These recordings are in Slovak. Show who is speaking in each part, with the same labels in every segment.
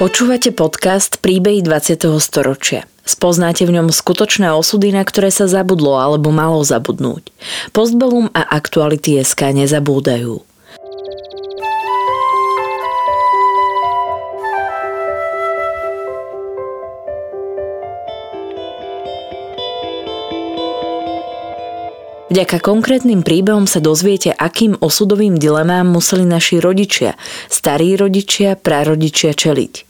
Speaker 1: Počúvate podcast Príbehy 20. storočia. Spoznáte v ňom skutočné osudy, na ktoré sa zabudlo alebo malo zabudnúť. Postbellum a aktuality SK nezabúdajú. Vďaka konkrétnym príbehom sa dozviete, akým osudovým dilemám museli naši rodičia, starí rodičia, prarodičia čeliť.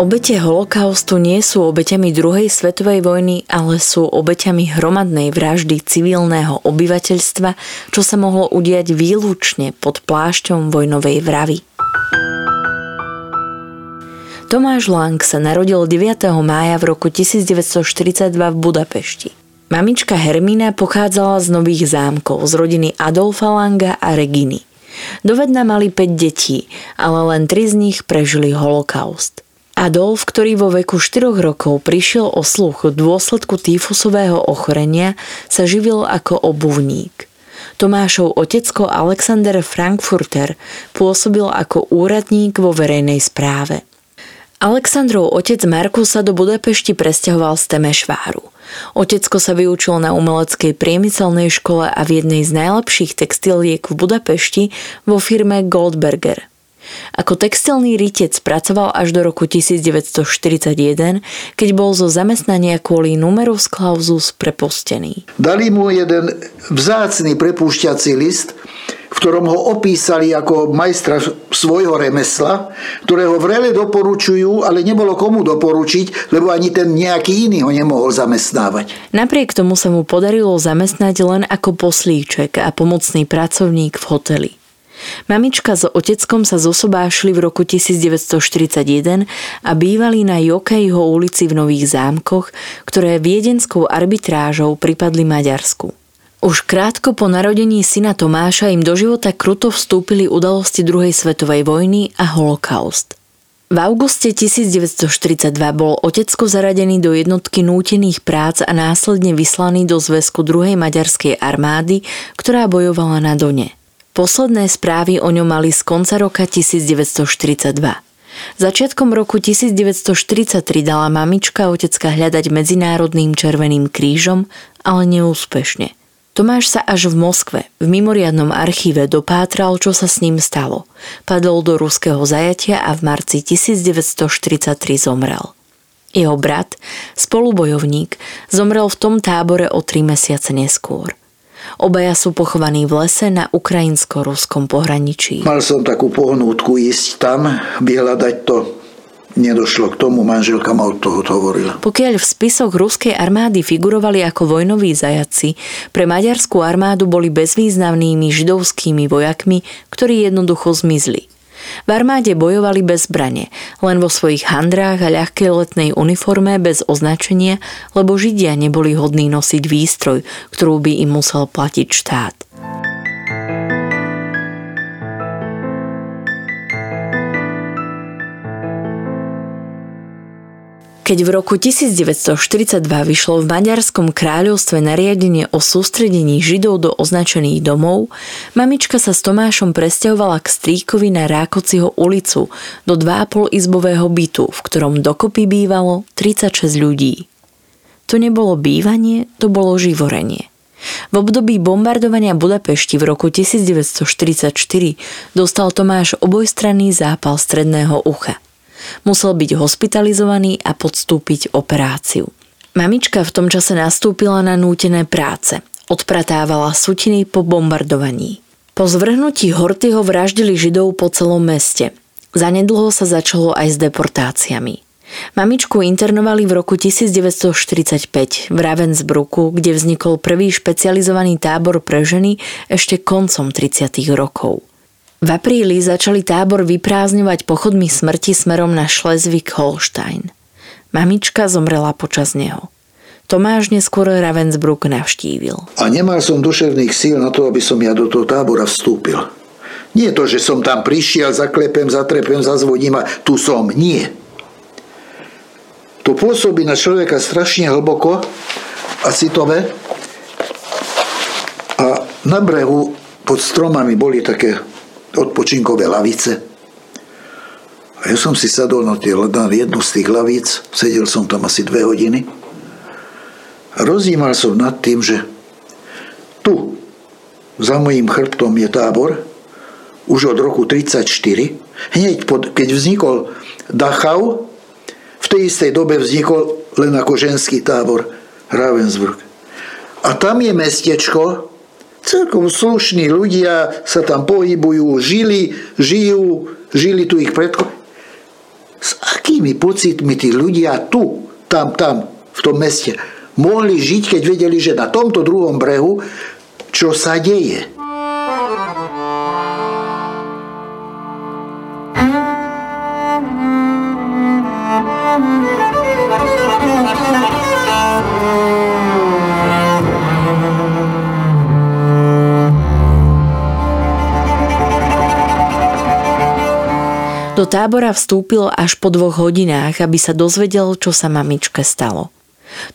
Speaker 1: Obete holokaustu nie sú obeťami druhej svetovej vojny, ale sú obeťami hromadnej vraždy civilného obyvateľstva, čo sa mohlo udiať výlučne pod plášťom vojnovej vravy. Tomáš Lang sa narodil 9. mája v roku 1942 v Budapešti. Mamička Hermína pochádzala z Nových zámkov, z rodiny Adolfa Langa a Reginy. Dovedna mali 5 detí, ale len 3 z nich prežili holokaust. Adolf, ktorý vo veku 4 rokov prišiel o sluch v dôsledku týfusového ochorenia, sa živil ako obuvník. Tomášov otecko Alexander Frankfurter pôsobil ako úradník vo verejnej správe. Alexandrov otec Markus sa do Budapešti presťahoval z Temešváru. Otecko sa vyučil na umeleckej priemyselnej škole a v jednej z najlepších textiliek v Budapešti vo firme Goldberger – ako textilný rytec pracoval až do roku 1941, keď bol zo zamestnania kvôli numerus clausus prepustený.
Speaker 2: Dali mu jeden vzácný prepúšťací list, v ktorom ho opísali ako majstra svojho remesla, ktorého vrele doporučujú, ale nebolo komu doporučiť, lebo ani ten nejaký iný ho nemohol zamestnávať.
Speaker 1: Napriek tomu sa mu podarilo zamestnať len ako poslíček a pomocný pracovník v hoteli. Mamička s oteckom sa zosobášli v roku 1941 a bývali na Jokejho ulici v Nových zámkoch, ktoré viedenskou arbitrážou pripadli Maďarsku. Už krátko po narodení syna Tomáša im do života kruto vstúpili udalosti druhej svetovej vojny a holokaust. V auguste 1942 bol otecko zaradený do jednotky nútených prác a následne vyslaný do zväzku druhej maďarskej armády, ktorá bojovala na Done. Posledné správy o ňom mali z konca roka 1942. Začiatkom roku 1943 dala mamička otecka hľadať Medzinárodným červeným krížom, ale neúspešne. Tomáš sa až v Moskve, v mimoriadnom archíve dopátral, čo sa s ním stalo. Padol do ruského zajatia a v marci 1943 zomrel. Jeho brat, spolubojovník, zomrel v tom tábore o tri mesiace neskôr. Obaja sú pochovaní v lese na ukrajinsko-ruskom pohraničí.
Speaker 2: Mal som takú pohnútku ísť tam, vyhľadať to nedošlo k tomu, manželka ma od toho hovorila.
Speaker 1: Pokiaľ v spisoch ruskej armády figurovali ako vojnoví zajaci, pre maďarskú armádu boli bezvýznamnými židovskými vojakmi, ktorí jednoducho zmizli. V armáde bojovali bez zbrane, len vo svojich handrách a ľahkej letnej uniforme bez označenia, lebo Židia neboli hodní nosiť výstroj, ktorú by im musel platiť štát. Keď v roku 1942 vyšlo v Maďarskom kráľovstve nariadenie o sústredení Židov do označených domov, mamička sa s Tomášom presťahovala k strýkovi na Rákociho ulicu do 2,5 izbového bytu, v ktorom dokopy bývalo 36 ľudí. To nebolo bývanie, to bolo živorenie. V období bombardovania Budapešti v roku 1944 dostal Tomáš obojstranný zápal stredného ucha – Musel byť hospitalizovaný a podstúpiť operáciu. Mamička v tom čase nastúpila na nútené práce. Odpratávala sutiny po bombardovaní. Po zvrhnutí Hortyho vraždili Židov po celom meste. Zanedlho sa začalo aj s deportáciami. Mamičku internovali v roku 1945 v Ravensbrücku, kde vznikol prvý špecializovaný tábor pre ženy ešte koncom 30. rokov. V apríli začali tábor vyprázdňovať pochodmi smrti smerom na Schleswig-Holstein. Mamička zomrela počas neho. Tomáš neskôr Ravensbrück navštívil.
Speaker 2: A nemal som duševných síl na to, aby som ja do toho tábora vstúpil. Nie to, že som tam prišiel, zaklepem, zatrepem, zazvodím a tu som. Nie. To pôsobí na človeka strašne hlboko a citové. A na brehu pod stromami boli také odpočinkové lavice. A ja som si sadol na, tie, na jednu z tých lavíc, sedel som tam asi dve hodiny a rozímal som nad tým, že tu, za mojím chrbtom je tábor, už od roku 1934, hneď pod, keď vznikol Dachau, v tej istej dobe vznikol len ako ženský tábor Ravensbrück. A tam je mestečko, celkom slušní ľudia sa tam pohybujú, žili, žijú, žili tu ich predko. S akými pocitmi tí ľudia tu, tam, tam, v tom meste, mohli žiť, keď vedeli, že na tomto druhom brehu, čo sa deje.
Speaker 1: Do tábora vstúpil až po dvoch hodinách, aby sa dozvedel, čo sa mamičke stalo.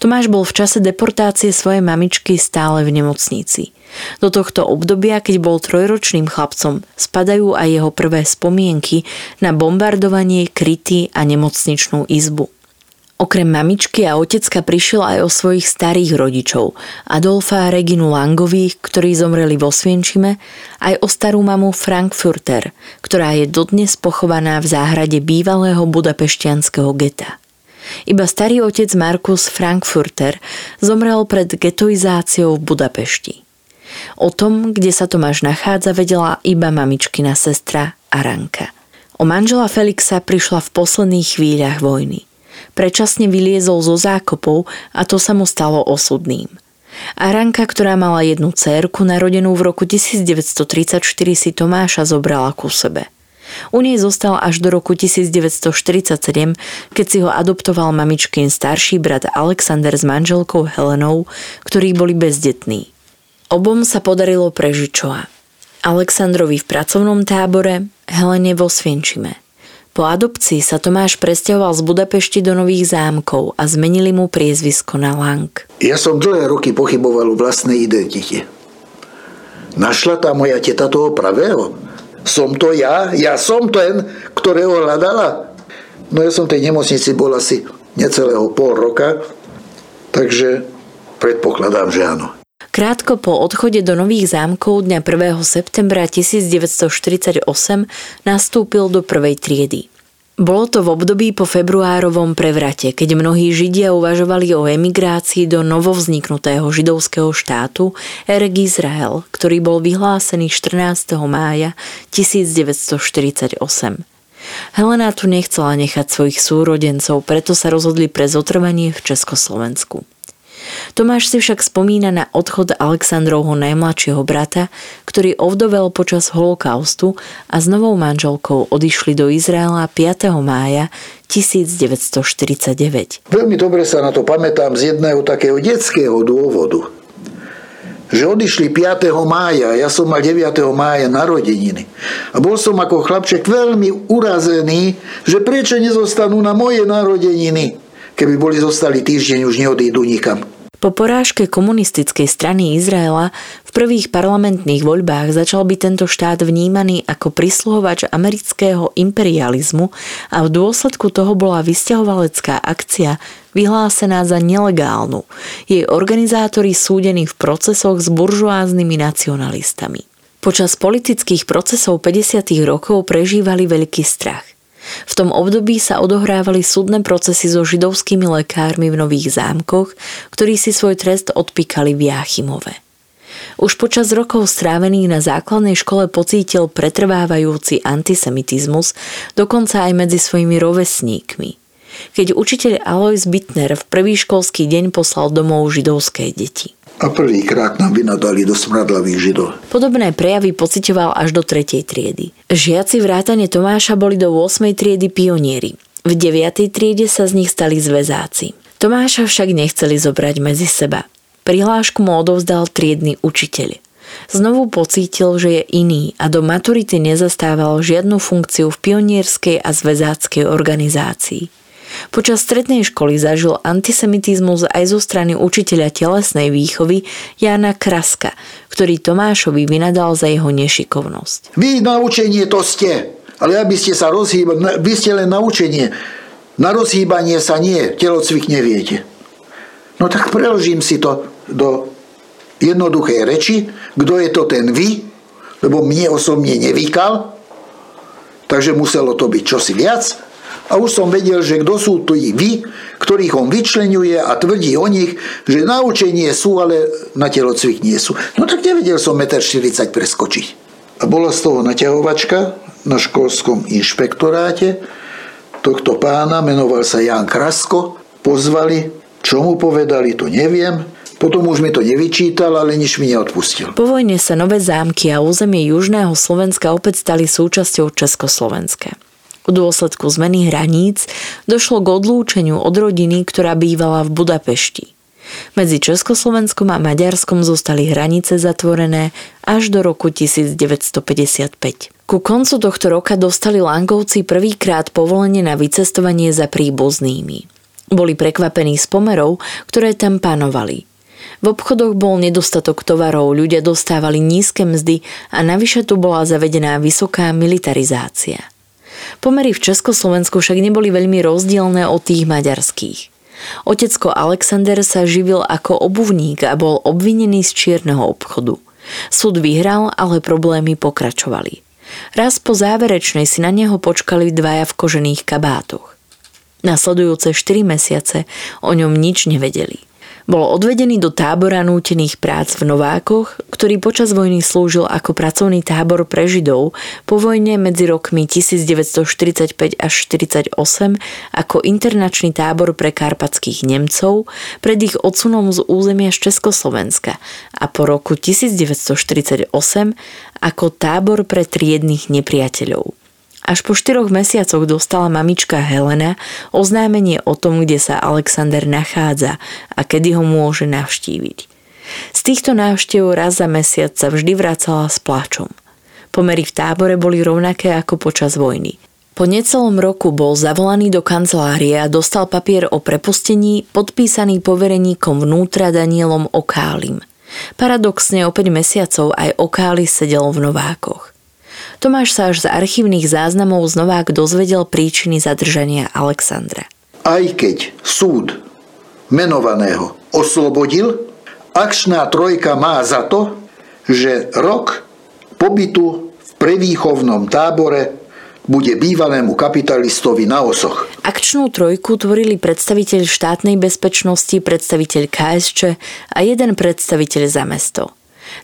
Speaker 1: Tomáš bol v čase deportácie svojej mamičky stále v nemocnici. Do tohto obdobia, keď bol trojročným chlapcom, spadajú aj jeho prvé spomienky na bombardovanie, kryty a nemocničnú izbu. Okrem mamičky a otecka prišiel aj o svojich starých rodičov, Adolfa a Reginu Langových, ktorí zomreli vo Svienčime, aj o starú mamu Frankfurter, ktorá je dodnes pochovaná v záhrade bývalého budapeštianského geta. Iba starý otec Markus Frankfurter zomrel pred getoizáciou v Budapešti. O tom, kde sa Tomáš nachádza, vedela iba mamičkina sestra Aranka. O manžela Felixa prišla v posledných chvíľach vojny – Prečasne vyliezol zo zákopov a to sa mu stalo osudným. Aranka, ktorá mala jednu cérku narodenú v roku 1934, si Tomáša zobrala ku sebe. U nej zostal až do roku 1947, keď si ho adoptoval mamičkin starší brat Alexander s manželkou Helenou, ktorí boli bezdetní. Obom sa podarilo prežiť čoa. Alexandrovi v pracovnom tábore, Helene vo Svienčime – po adopcii sa Tomáš presťahoval z Budapešti do Nových zámkov a zmenili mu priezvisko na Lang.
Speaker 2: Ja som dlhé roky pochyboval o vlastnej identite. Našla tá moja teta toho pravého? Som to ja? Ja som ten, ktorého hľadala? No ja som v tej nemocnici bol asi necelého pol roka, takže predpokladám, že áno.
Speaker 1: Krátko po odchode do Nových zámkov dňa 1. septembra 1948 nastúpil do prvej triedy. Bolo to v období po februárovom prevrate, keď mnohí Židia uvažovali o emigrácii do novovzniknutého židovského štátu Erek Izrael, ktorý bol vyhlásený 14. mája 1948. Helena tu nechcela nechať svojich súrodencov, preto sa rozhodli pre zotrvanie v Československu. Tomáš si však spomína na odchod Aleksandrovho najmladšieho brata, ktorý ovdovel počas holokaustu a s novou manželkou odišli do Izraela 5. mája 1949.
Speaker 2: Veľmi dobre sa na to pamätám z jedného takého detského dôvodu že odišli 5. mája, ja som mal 9. mája narodeniny. A bol som ako chlapček veľmi urazený, že prečo nezostanú na moje narodeniny. Keby boli zostali týždeň, už neodídu nikam.
Speaker 1: Po porážke komunistickej strany Izraela v prvých parlamentných voľbách začal byť tento štát vnímaný ako prisluhovač amerického imperializmu a v dôsledku toho bola vysťahovalecká akcia vyhlásená za nelegálnu. Jej organizátori súdení v procesoch s buržoáznymi nacionalistami. Počas politických procesov 50. rokov prežívali veľký strach. V tom období sa odohrávali súdne procesy so židovskými lekármi v Nových zámkoch, ktorí si svoj trest odpíkali v Jáchymove. Už počas rokov strávených na základnej škole pocítil pretrvávajúci antisemitizmus, dokonca aj medzi svojimi rovesníkmi. Keď učiteľ Alois Bittner v prvý školský deň poslal domov židovské deti.
Speaker 2: A prvýkrát nám vynadali do smradlavých židov.
Speaker 1: Podobné prejavy pocitoval až do tretej triedy. Žiaci vrátane Tomáša boli do 8. triedy pionieri. V 9. triede sa z nich stali zväzáci. Tomáša však nechceli zobrať medzi seba. Prihlášku mu odovzdal triedny učiteľ. Znovu pocítil, že je iný a do maturity nezastával žiadnu funkciu v pionierskej a zväzáckej organizácii. Počas strednej školy zažil antisemitizmus aj zo strany učiteľa telesnej výchovy Jana Kraska, ktorý Tomášovi vynadal za jeho nešikovnosť.
Speaker 2: Vy naučenie to ste, ale aby ste sa rozhýbali, vy ste len naučenie. Na rozhýbanie sa nie, telocvik neviete. No tak preložím si to do jednoduchej reči, kto je to ten vy, lebo mne osobne nevykal, takže muselo to byť čosi viac. A už som vedel, že kto sú tí vy, ktorých on vyčlenuje a tvrdí o nich, že na učenie sú, ale na telocvik nie sú. No tak nevedel som 1,40 m preskočiť. A bola z toho naťahovačka na školskom inšpektoráte. Tohto pána menoval sa Jan Krasko. Pozvali, čo mu povedali, to neviem. Potom už mi to nevyčítal, ale nič mi neodpustil.
Speaker 1: Po vojne sa nové zámky a územie južného Slovenska opäť stali súčasťou Československa. V dôsledku zmeny hraníc došlo k odlúčeniu od rodiny, ktorá bývala v Budapešti. Medzi Československom a Maďarskom zostali hranice zatvorené až do roku 1955. Ku koncu tohto roka dostali Langovci prvýkrát povolenie na vycestovanie za príbuznými. Boli prekvapení z pomerov, ktoré tam panovali – v obchodoch bol nedostatok tovarov, ľudia dostávali nízke mzdy a navyše tu bola zavedená vysoká militarizácia. Pomery v Československu však neboli veľmi rozdielne od tých maďarských. Otecko Alexander sa živil ako obuvník a bol obvinený z čierneho obchodu. Súd vyhral, ale problémy pokračovali. Raz po záverečnej si na neho počkali dvaja v kožených kabátoch. Nasledujúce 4 mesiace o ňom nič nevedeli. Bol odvedený do tábora nútených prác v Novákoch, ktorý počas vojny slúžil ako pracovný tábor pre Židov, po vojne medzi rokmi 1945 až 1948 ako internačný tábor pre karpatských Nemcov pred ich odsunom z územia z Československa a po roku 1948 ako tábor pre triednych nepriateľov. Až po štyroch mesiacoch dostala mamička Helena oznámenie o tom, kde sa Alexander nachádza a kedy ho môže navštíviť. Z týchto návštev raz za mesiac sa vždy vracala s plačom. Pomery v tábore boli rovnaké ako počas vojny. Po necelom roku bol zavolaný do kancelárie a dostal papier o prepustení podpísaný povereníkom vnútra Danielom Okálim. Paradoxne o 5 mesiacov aj Okáli sedel v Novákoch. Tomáš sa až z archívnych záznamov znovák dozvedel príčiny zadržania Alexandra.
Speaker 2: Aj keď súd menovaného oslobodil, akčná trojka má za to, že rok pobytu v prevýchovnom tábore bude bývanému kapitalistovi na osoch.
Speaker 1: Akčnú trojku tvorili predstaviteľ štátnej bezpečnosti, predstaviteľ KSČ a jeden predstaviteľ za mesto.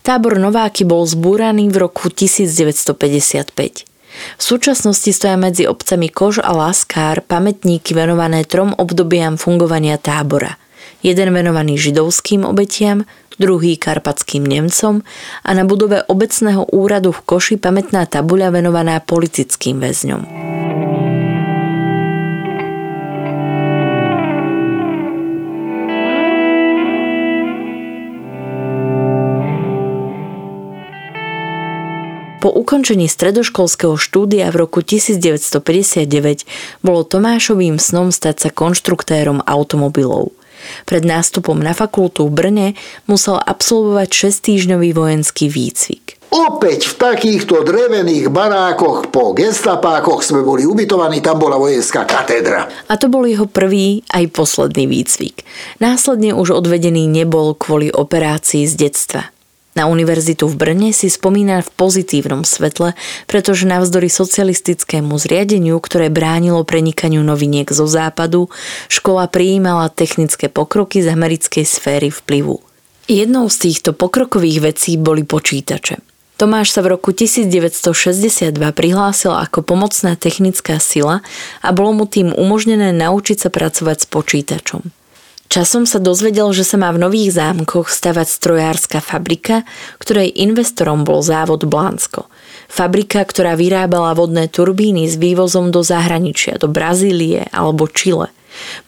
Speaker 1: Tábor Nováky bol zbúraný v roku 1955. V súčasnosti stoja medzi obcami Kož a Laskár pamätníky venované trom obdobiam fungovania tábora. Jeden venovaný židovským obetiam, druhý karpatským Nemcom a na budove obecného úradu v Koši pamätná tabuľa venovaná politickým väzňom. Po ukončení stredoškolského štúdia v roku 1959 bolo Tomášovým snom stať sa konštruktérom automobilov. Pred nástupom na fakultu v Brne musel absolvovať 6-týždňový vojenský výcvik.
Speaker 2: Opäť v takýchto drevených barákoch po gestapákoch sme boli ubytovaní, tam bola vojenská katedra.
Speaker 1: A to bol jeho prvý aj posledný výcvik. Následne už odvedený nebol kvôli operácii z detstva. Na univerzitu v Brne si spomína v pozitívnom svetle, pretože navzdory socialistickému zriadeniu, ktoré bránilo prenikaniu noviniek zo západu, škola prijímala technické pokroky z americkej sféry vplyvu. Jednou z týchto pokrokových vecí boli počítače. Tomáš sa v roku 1962 prihlásil ako pomocná technická sila a bolo mu tým umožnené naučiť sa pracovať s počítačom. Časom sa dozvedel, že sa má v Nových zámkoch stavať strojárska fabrika, ktorej investorom bol závod Blánsko. Fabrika, ktorá vyrábala vodné turbíny s vývozom do zahraničia, do Brazílie alebo Čile.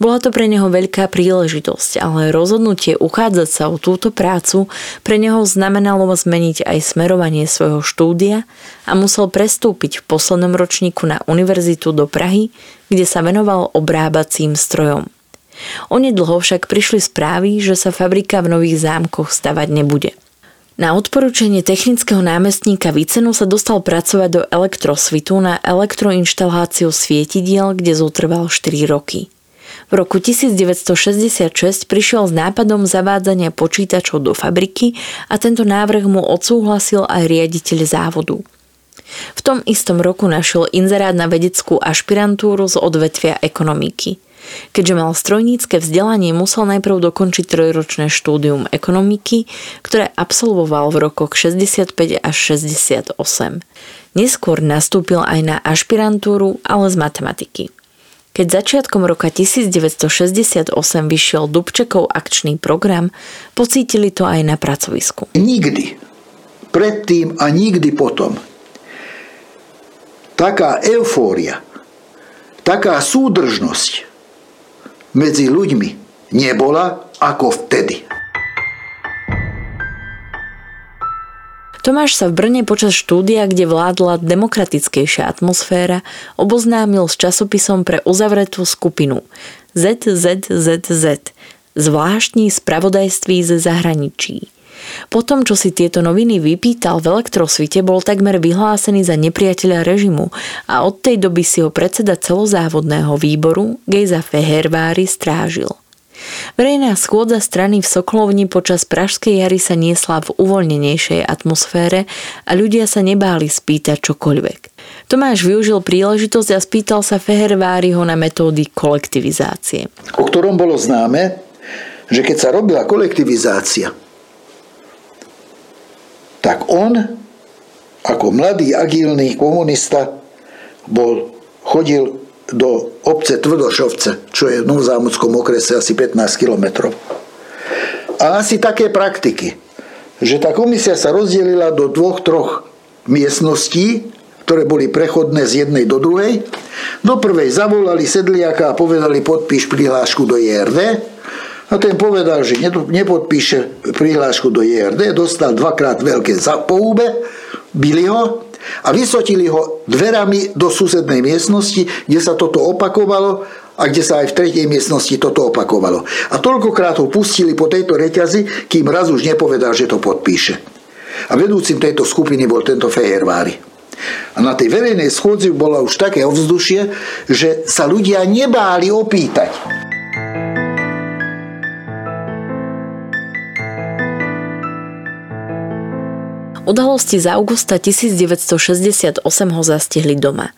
Speaker 1: Bola to pre neho veľká príležitosť, ale rozhodnutie uchádzať sa o túto prácu pre neho znamenalo zmeniť aj smerovanie svojho štúdia a musel prestúpiť v poslednom ročníku na univerzitu do Prahy, kde sa venoval obrábacím strojom. Onedlho však prišli správy, že sa fabrika v Nových zámkoch stavať nebude. Na odporúčanie technického námestníka Vicenu sa dostal pracovať do elektrosvitu na elektroinštaláciu svietidiel, kde zotrval 4 roky. V roku 1966 prišiel s nápadom zavádzania počítačov do fabriky a tento návrh mu odsúhlasil aj riaditeľ závodu. V tom istom roku našiel inzerát na vedeckú ašpirantúru z odvetvia ekonomiky. Keďže mal strojnícke vzdelanie, musel najprv dokončiť trojročné štúdium ekonomiky, ktoré absolvoval v rokoch 65 až 68. Neskôr nastúpil aj na ašpirantúru, ale z matematiky. Keď začiatkom roka 1968 vyšiel Dubčekov akčný program, pocítili to aj na pracovisku.
Speaker 2: Nikdy, predtým a nikdy potom, taká eufória, taká súdržnosť medzi ľuďmi nebola ako vtedy.
Speaker 1: Tomáš sa v Brne počas štúdia, kde vládla demokratickejšia atmosféra, oboznámil s časopisom pre uzavretú skupinu ZZZZ, zvláštní spravodajství ze zahraničí. Potom, čo si tieto noviny vypýtal v elektrosvite, bol takmer vyhlásený za nepriateľa režimu a od tej doby si ho predseda celozávodného výboru Gejza Fehervári strážil. Verejná schôdza strany v Soklovni počas Pražskej jary sa niesla v uvoľnenejšej atmosfére a ľudia sa nebáli spýtať čokoľvek. Tomáš využil príležitosť a spýtal sa Feherváriho na metódy kolektivizácie.
Speaker 2: O ktorom bolo známe, že keď sa robila kolektivizácia, tak on, ako mladý agilný komunista, bol, chodil do obce Tvrdošovce, čo je v Novozámockom okrese asi 15 kilometrov. A asi také praktiky, že tá komisia sa rozdelila do dvoch, troch miestností, ktoré boli prechodné z jednej do druhej. Do prvej zavolali sedliaka a povedali podpíš prihlášku do IRD a ten povedal, že nepodpíše prihlášku do JRD, dostal dvakrát veľké poúbe, byli ho a vysotili ho dverami do susednej miestnosti, kde sa toto opakovalo a kde sa aj v tretej miestnosti toto opakovalo. A toľkokrát ho pustili po tejto reťazi, kým raz už nepovedal, že to podpíše. A vedúcim tejto skupiny bol tento Fehervári. A na tej verejnej schôdzi bolo už také ovzdušie, že sa ľudia nebáli opýtať.
Speaker 1: Udalosti z augusta 1968 ho zastihli doma.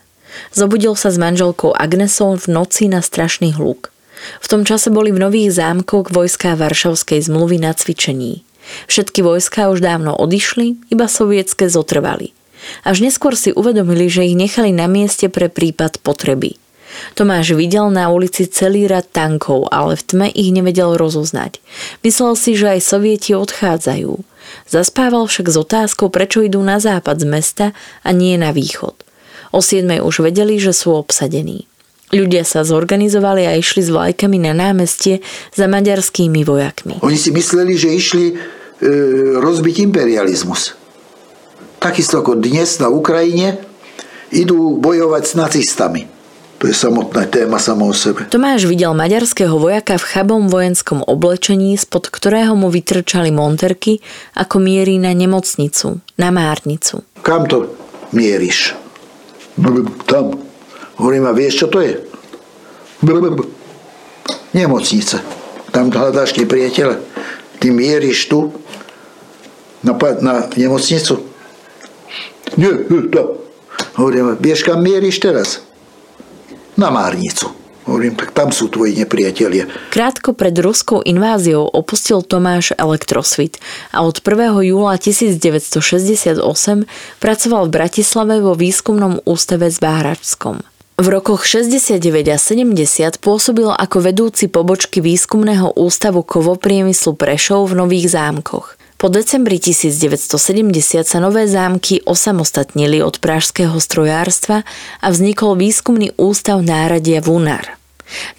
Speaker 1: Zobudil sa s manželkou Agnesou v noci na strašný hluk. V tom čase boli v nových zámkoch vojská Varšavskej zmluvy na cvičení. Všetky vojská už dávno odišli, iba sovietské zotrvali. Až neskôr si uvedomili, že ich nechali na mieste pre prípad potreby. Tomáš videl na ulici celý rad tankov, ale v tme ich nevedel rozoznať. Myslel si, že aj sovieti odchádzajú. Zaspával však s otázkou, prečo idú na západ z mesta a nie na východ. O 7 už vedeli, že sú obsadení. Ľudia sa zorganizovali a išli s vlajkami na námestie za maďarskými vojakmi.
Speaker 2: Oni si mysleli, že išli e, rozbiť imperializmus. Takisto ako dnes na Ukrajine idú bojovať s nacistami. To je samotná téma samo o sebe.
Speaker 1: Tomáš videl maďarského vojaka v chabom vojenskom oblečení, spod ktorého mu vytrčali monterky, ako mierí na nemocnicu, na márnicu.
Speaker 2: Kam to mieríš? Tam. Hovorím, a vieš, čo to je? Nemocnica. Tam hľadáš tie priateľe. Ty mieríš tu na, na nemocnicu? Nie, tam. Hovorím, vieš, kam mieríš teraz? Na Márnicu. Hovorím, tak tam sú tvoji nepriatelia.
Speaker 1: Krátko pred ruskou inváziou opustil Tomáš elektrosvit a od 1. júla 1968 pracoval v Bratislave vo výskumnom ústave s Báhračskom. V rokoch 69 a 70 pôsobil ako vedúci pobočky výskumného ústavu kovopriemyslu Prešov v Nových zámkoch. Po decembri 1970 sa nové zámky osamostatnili od pražského strojárstva a vznikol výskumný ústav náradia Vunar.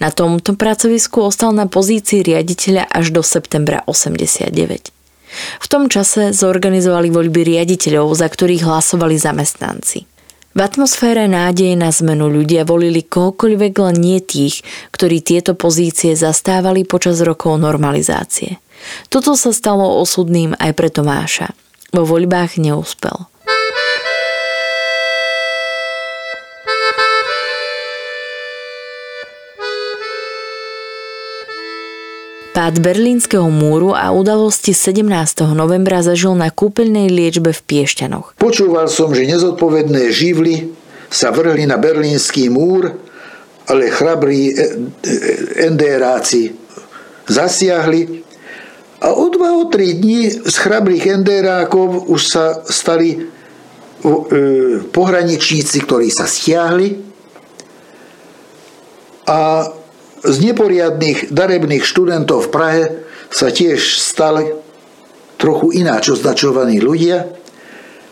Speaker 1: Na tomto pracovisku ostal na pozícii riaditeľa až do septembra 89. V tom čase zorganizovali voľby riaditeľov, za ktorých hlasovali zamestnanci. V atmosfére nádeje na zmenu ľudia volili kohokoľvek len nie tých, ktorí tieto pozície zastávali počas rokov normalizácie. Toto sa stalo osudným aj pre Tomáša. Vo voľbách neúspel. Pád berlínskeho múru a udalosti 17. novembra zažil na kúpeľnej liečbe v Piešťanoch.
Speaker 2: Počúval som, že nezodpovedné živly sa vrhli na berlínsky múr, ale chrabrí e, e, enderáci zasiahli a o dva, o tri dní z chrabrých enderákov už sa stali e, pohraničníci, ktorí sa stiahli a z neporiadných darebných študentov v Prahe sa tiež stali trochu ináč označovaní ľudia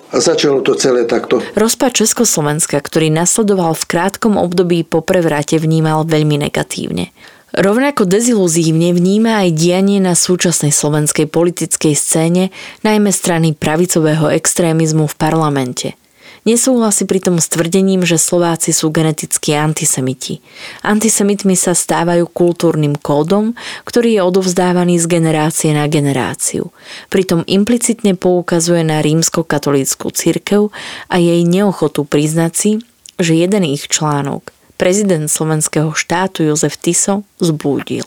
Speaker 2: a začalo to celé takto.
Speaker 1: Rozpad Československa, ktorý nasledoval v krátkom období po prevrate, vnímal veľmi negatívne. Rovnako deziluzívne vníma aj dianie na súčasnej slovenskej politickej scéne, najmä strany pravicového extrémizmu v parlamente – Nesúhlasí pritom s tvrdením, že Slováci sú genetickí antisemiti. Antisemitmi sa stávajú kultúrnym kódom, ktorý je odovzdávaný z generácie na generáciu. Pritom implicitne poukazuje na rímsko-katolícku cirkev a jej neochotu priznať si, že jeden ich článok, prezident slovenského štátu Jozef Tiso, zbúdil.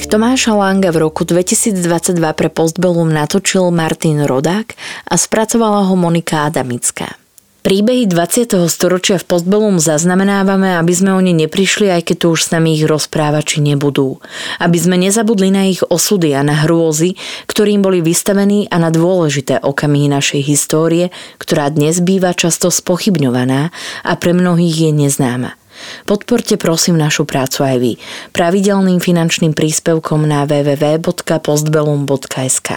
Speaker 1: Príbeh Tomáša Langa v roku 2022 pre Postbellum natočil Martin Rodák a spracovala ho Monika Adamická. Príbehy 20. storočia v Postbellum zaznamenávame, aby sme o ne neprišli, aj keď tu už s nami ich rozprávači nebudú. Aby sme nezabudli na ich osudy a na hrôzy, ktorým boli vystavení a na dôležité okamihy našej histórie, ktorá dnes býva často spochybňovaná a pre mnohých je neznáma. Podporte prosím našu prácu aj vy pravidelným finančným príspevkom na www.postbelum.sk.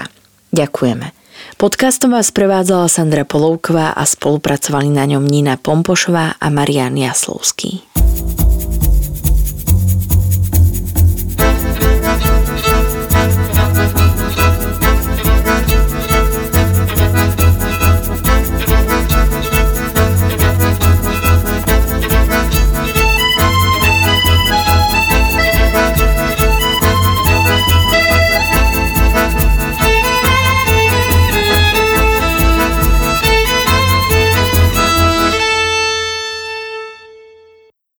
Speaker 1: Ďakujeme. Podcastom vás prevádzala Sandra Polovková a spolupracovali na ňom Nina Pompošová a Marian Jaslovský.